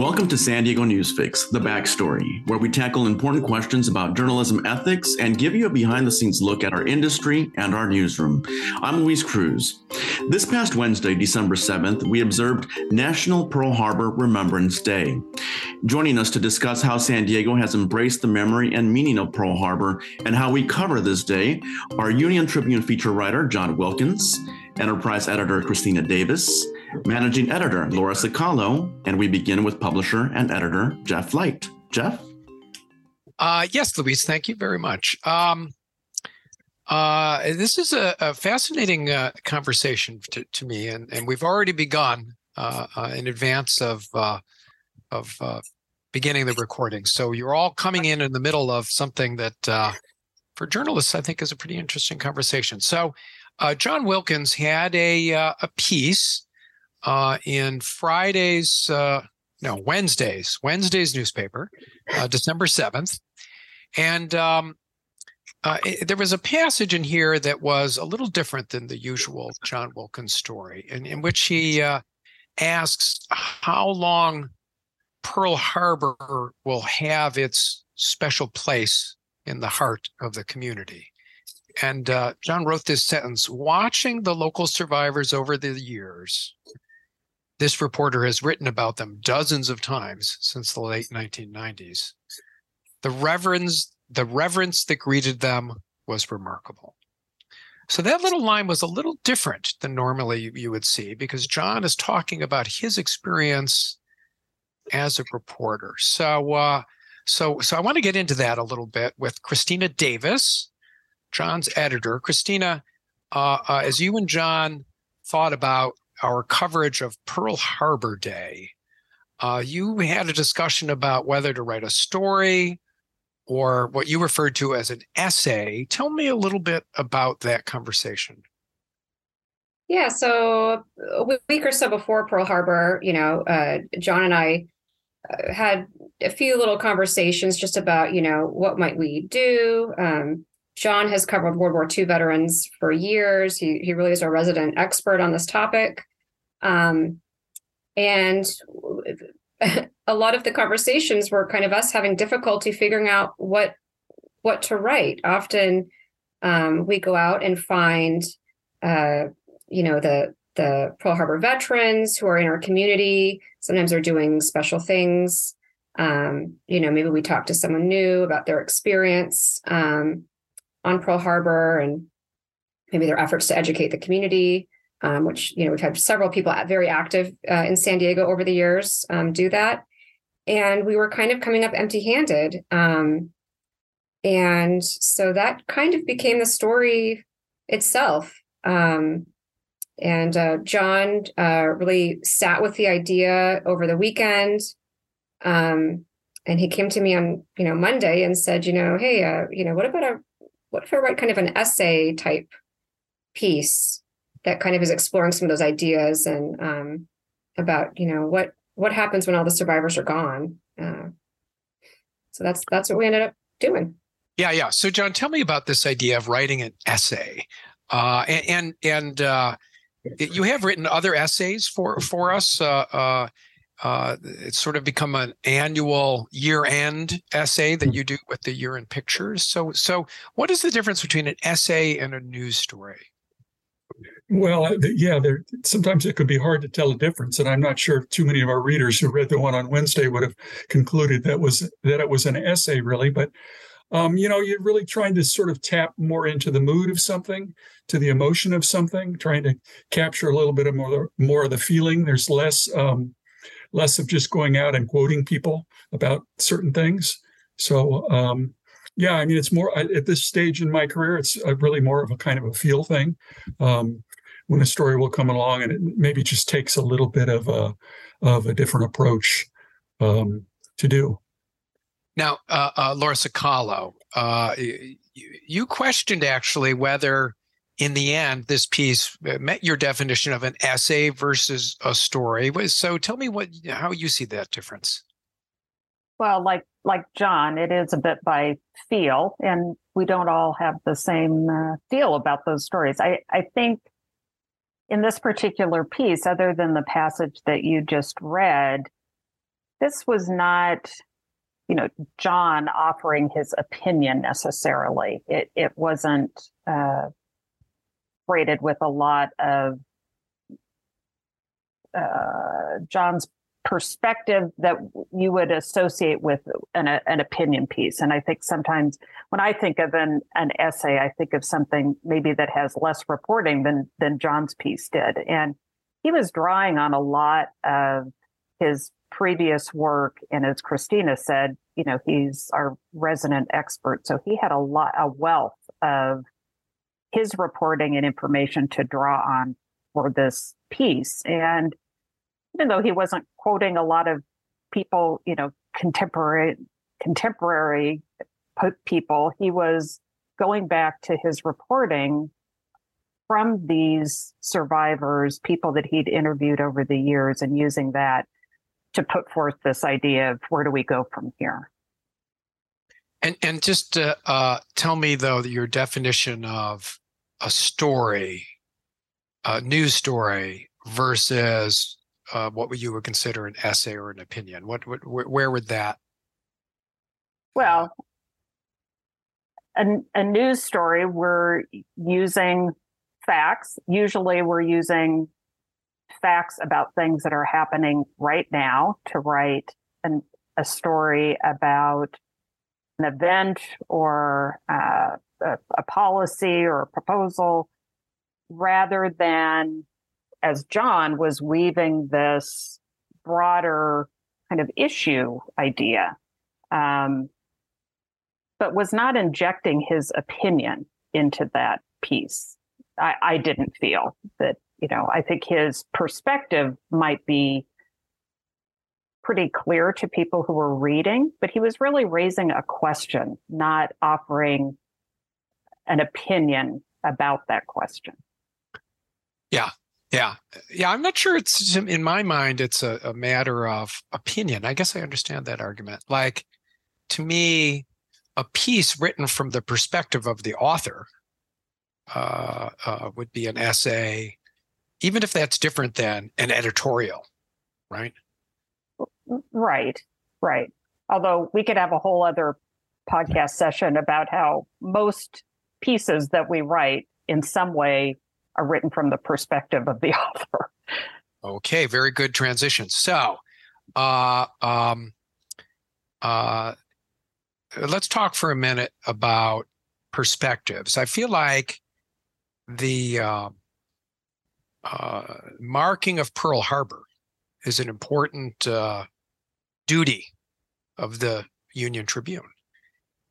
Welcome to San Diego Newsfix, the backstory, where we tackle important questions about journalism ethics and give you a behind the scenes look at our industry and our newsroom. I'm Luis Cruz. This past Wednesday, December 7th, we observed National Pearl Harbor Remembrance Day. Joining us to discuss how San Diego has embraced the memory and meaning of Pearl Harbor and how we cover this day are Union Tribune feature writer John Wilkens, Enterprise editor Kristina Davis, managing editor Lora Cicalo, and we begin with publisher and editor Jeff Light. Jeff? Uh, yes, Luis, thank you very much. Um, uh, this is a, a fascinating uh, conversation to, to, me, and, and we've already begun uh, uh, in advance of uh, of beginning the recording. So you're all coming in in the middle of something that, for journalists, I think is a pretty interesting conversation. So John Wilkens had a a piece uh, in Friday's, uh, no, Wednesday's, Wednesday's newspaper, uh, December 7th. And um, uh, it, there was a passage in here that was a little different than the usual John Wilkens story, in, in which he uh, asks how long Pearl Harbor will have its special place in the heart of the community. And uh, John wrote this sentence watching the local survivors over the years, this reporter has written about them dozens of times since the late 1990s. The reverence, the reverence that greeted them was remarkable. So that little line was a little different than normally you would see because John is talking about his experience as a reporter. So, uh, so, so I want to get into that a little bit with Kristina Davis, John's editor. Kristina, uh, uh, as you and John thought about our coverage of Pearl Harbor Day, uh, you had a discussion about whether to write a story or what you referred to as an essay. Tell me a little bit about that conversation. Yeah, so a week or so before Pearl Harbor, you know, uh, John and I uh, had a few little conversations just about, you know, what might we do. Um, John has covered World War II veterans for years. He he really is a resident expert on this topic. Um, and a lot of the conversations were kind of us having difficulty figuring out what what to write. Often um, we go out and find, uh, you know, the the Pearl Harbor veterans who are in our community. Sometimes they're doing special things. Um, you know, maybe we talk to someone new about their experience um, on Pearl Harbor and maybe their efforts to educate the community um, which you know we've had several people very active uh, in San Diego over the years um, do that, and we were kind of coming up empty-handed, um, and so that kind of became the story itself. Um, and uh, John uh, really sat with the idea over the weekend, um, and he came to me on you know Monday and said, you know, hey, uh, you know, what about a what if I write kind of an essay type piece that kind of is exploring some of those ideas and um, about you know what what happens when all the survivors are gone. Uh, so that's that's what we ended up doing. Yeah, yeah. So John, tell me about this idea of writing an essay, uh, and and, and uh, you have written other essays for for us. Uh, uh, uh, it's sort of become an annual year-end essay that you do with the year-end pictures. So, so what is the difference between an essay and a news story? Well, yeah, sometimes it could be hard to tell a difference, and I'm not sure too many of our readers who read the one on Wednesday would have concluded that was that it was an essay, really. But um, you know, you're really trying to sort of tap more into the mood of something, to the emotion of something, trying to capture a little bit of more more of the feeling. There's less um, less of just going out and quoting people about certain things. So um, yeah, I mean, it's more at this stage in my career, it's really more of a kind of a feel thing. Um, when a story will come along and it maybe just takes a little bit of a of a different approach um, to do. Now, uh, uh, Lora Cicalo, uh, you questioned actually whether, in the end, this piece met your definition of an essay versus a story. So, tell me what how you see that difference. Well, like like John, it is a bit by feel, and we don't all have the same uh, feel about those stories. I I think in this particular piece, other than the passage that you just read, this was not, you know, John offering his opinion necessarily. It it wasn't uh, freighted with a lot of uh, John's perspective that you would associate with an, an opinion piece. And I think sometimes when I think of an, an essay, I think of something maybe that has less reporting than, than John's piece did. And he was drawing on a lot of his previous work. And as Kristina said, you know, he's our resident expert. So he had a lot, a wealth of his reporting and information to draw on for this piece. And even though he wasn't quoting a lot of people, you know, contemporary contemporary people, he was going back to his reporting from these survivors, people that he'd interviewed over the years, and using that to put forth this idea of where do we go from here. And and just uh, uh, tell me though your definition of a story, a news story versus uh, what would you would consider an essay or an opinion? What, what where would that? Well, a, a news story, we're using facts. Usually, we're using facts about things that are happening right now to write an, a story about an event or uh, a, a policy or a proposal rather than as John was weaving this broader kind of issue idea, um, but was not injecting his opinion into that piece. I, I didn't feel that, you know, I think his perspective might be pretty clear to people who were reading, but he was really raising a question, not offering an opinion about that question. Yeah, yeah. Yeah. I'm not sure it's in my mind, it's a, a, matter of opinion. I guess I understand that argument. Like to me, a piece written from the perspective of the author uh, uh, would be an essay, even if that's different than an editorial, right? Right. Right. Although we could have a whole other podcast session about how most pieces that we write in some way are written from the perspective of the author. Okay, very good transition. So, uh, um, uh, let's talk for a minute about perspectives. I feel like the uh, uh, marking of Pearl Harbor is an important uh, duty of the Union Tribune.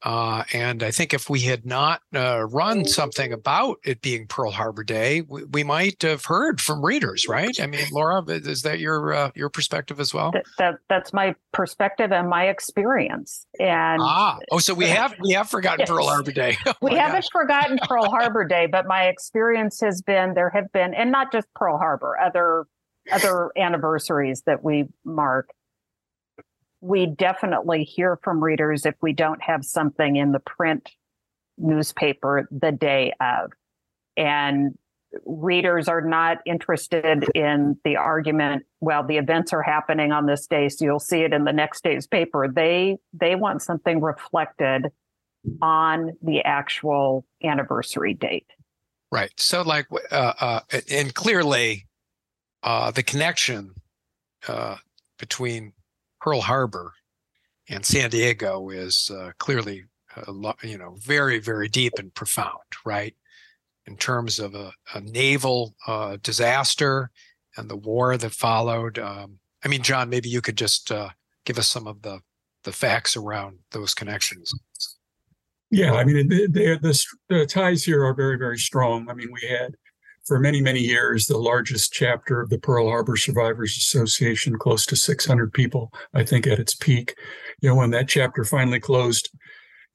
Uh, and I think if we had not uh, run something about it being Pearl Harbor Day, we, we, might have heard from readers, right? I mean, Lora, is that your uh, your perspective as well? That, that, that's my perspective and my experience. And ah, oh, so we have we have forgotten yes. Pearl Harbor Day. Oh we haven't gosh. forgotten Pearl Harbor Day, but my experience has been there have been, and not just Pearl Harbor, other other anniversaries that we mark we definitely hear from readers if we don't have something in the print newspaper the day of. And readers are not interested in the argument well the events are happening on this day so you'll see it in the next day's paper. They they want something reflected on the actual anniversary date. Right. So like uh, uh and clearly uh the connection uh between Pearl Harbor and San Diego is uh, clearly, uh, you know, very, very deep and profound, right? In terms of a, a naval uh, disaster and the war that followed. Um, I mean, John, maybe you could just uh, give us some of the the facts around those connections. Yeah, I mean, the, the, the ties here are very, very strong. I mean, we had for many, many years, the largest chapter of the Pearl Harbor Survivors Association, close to 600 people, I think, at its peak. You know, when that chapter finally closed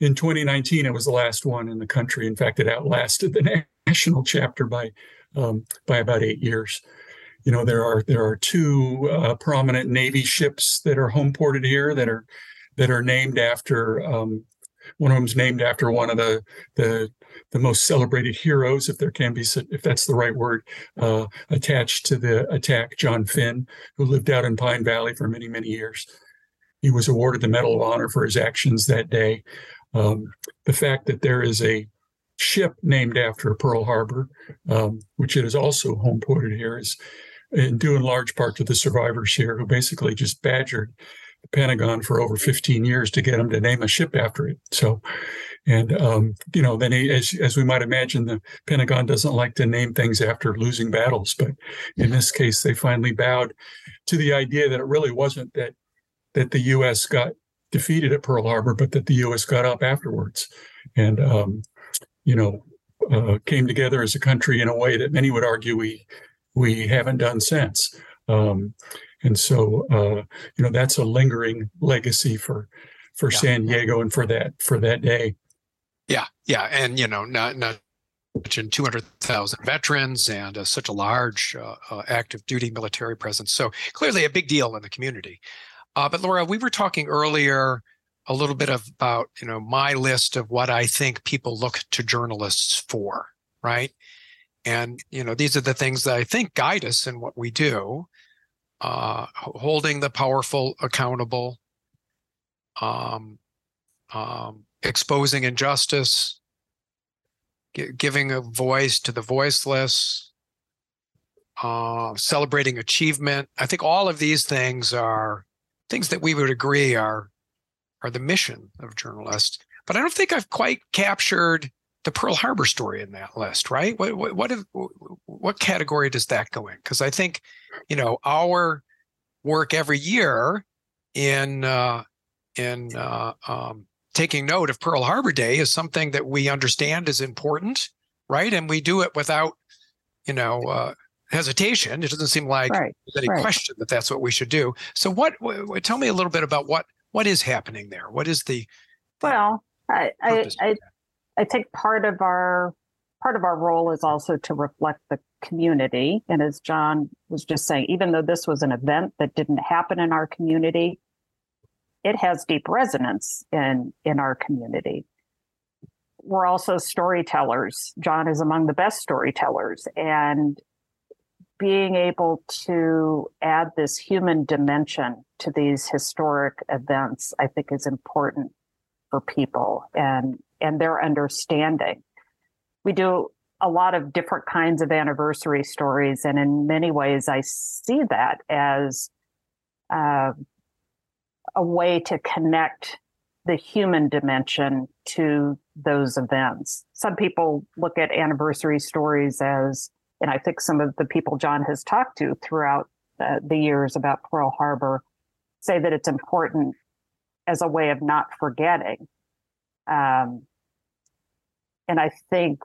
in 2019, it was the last one in the country. In fact, it outlasted the national chapter by um, by about eight years. You know, there are there are two uh, prominent Navy ships that are home ported here that are that are named after um, one of them's named after one of the the the most celebrated heroes, if there can be, if that's the right word, uh, attached to the attack, John Finn, who lived out in Pine Valley for many, many years. he was awarded the Medal of Honor for his actions that day. Um, the fact that there is a ship named after Pearl Harbor, um, which it is also home ported here, is due in large part to the survivors here who basically just badgered Pentagon for over 15 years to get them to name a ship after it. So, and um, you know, then he, as as we might imagine, the Pentagon doesn't like to name things after losing battles, but in this case, they finally bowed to the idea that it really wasn't that that the U.S. got defeated at Pearl Harbor, but that the U.S. got up afterwards, and um, you know, uh, came together as a country in a way that many would argue we we haven't done since. Um, and so, uh, you know, that's a lingering legacy for for yeah. San Diego and for that for that day. Yeah, yeah, and you know, not not mention 200,000 veterans and uh, such a large uh, uh, active duty military presence. So clearly a big deal in the community. Uh, but Lora, we were talking earlier a little bit of, about you know my list of what I think people look to journalists for, right? And you know these are the things that I think guide us in what we do. Uh, holding the powerful accountable, um, um, exposing injustice, g- giving a voice to the voiceless, uh, celebrating achievement. I think all of these things are things that we would agree are are the mission of journalists. But I don't think I've quite captured the Pearl Harbor story in that list, right? What what what, if, what category does that go in? Because I think, you know, our work every year in uh, in uh, um, taking note of Pearl Harbor Day is something that we understand is important, right? And we do it without, you know, uh, hesitation. It doesn't seem like right, there's any right. question that that's what we should do. So, what, what? Tell me a little bit about what what is happening there. What is the well? I I, I, I think part of our part of our role is also to reflect the community. And as John was just saying, even though this was an event that didn't happen in our community, it has deep resonance in in our community we're also storytellers. John is among the best storytellers. And being able to add this human dimension to these historic events, I think is important for people and, and their understanding. We do a lot of different kinds of anniversary stories. And in many ways, I see that as uh, a way to connect the human dimension to those events. Some people look at anniversary stories as and I think some of the people John has talked to throughout the years about Pearl Harbor say that it's important as a way of not forgetting. Um, and I think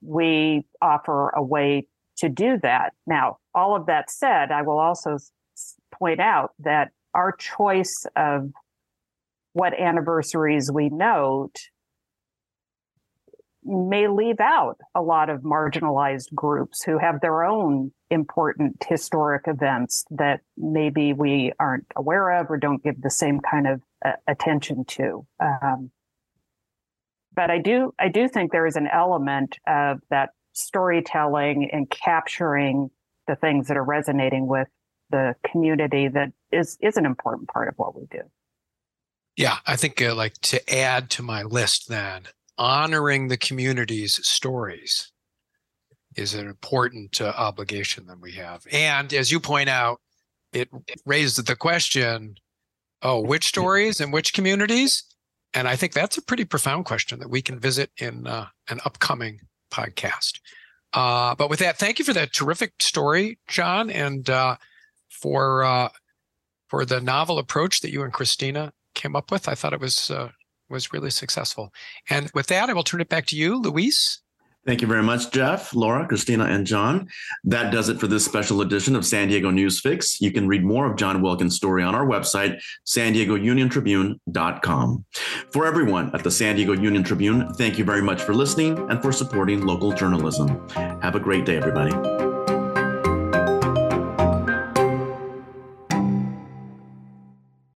we offer a way to do that. Now, all of that said, I will also point out that our choice of what anniversaries we note may leave out a lot of marginalized groups who have their own important historic events that maybe we aren't aware of or don't give the same kind of uh, attention to. Um, but I do, I do think there is an element of that storytelling and capturing the things that are resonating with the community that is is an important part of what we do. Yeah, I think uh, like to add to my list then honoring the community's stories is an important uh, obligation that we have. And as you point out, it raised the question oh, which stories and which communities? And I think that's a pretty profound question that we can visit in uh, an upcoming podcast. Uh, but with that, thank you for that terrific story, John, and uh, for uh, for the novel approach that you and Kristina came up with. I thought it was uh, was really successful. And with that, I will turn it back to you, Luis. Thank you very much, Jeff, Laura, Kristina, and John. That does it for this special edition of San Diego News Fix. You can read more of John Wilkens' story on our website, san diego union tribune.com. For everyone at the San Diego Union Tribune, thank you very much for listening and for supporting local journalism. Have a great day, everybody.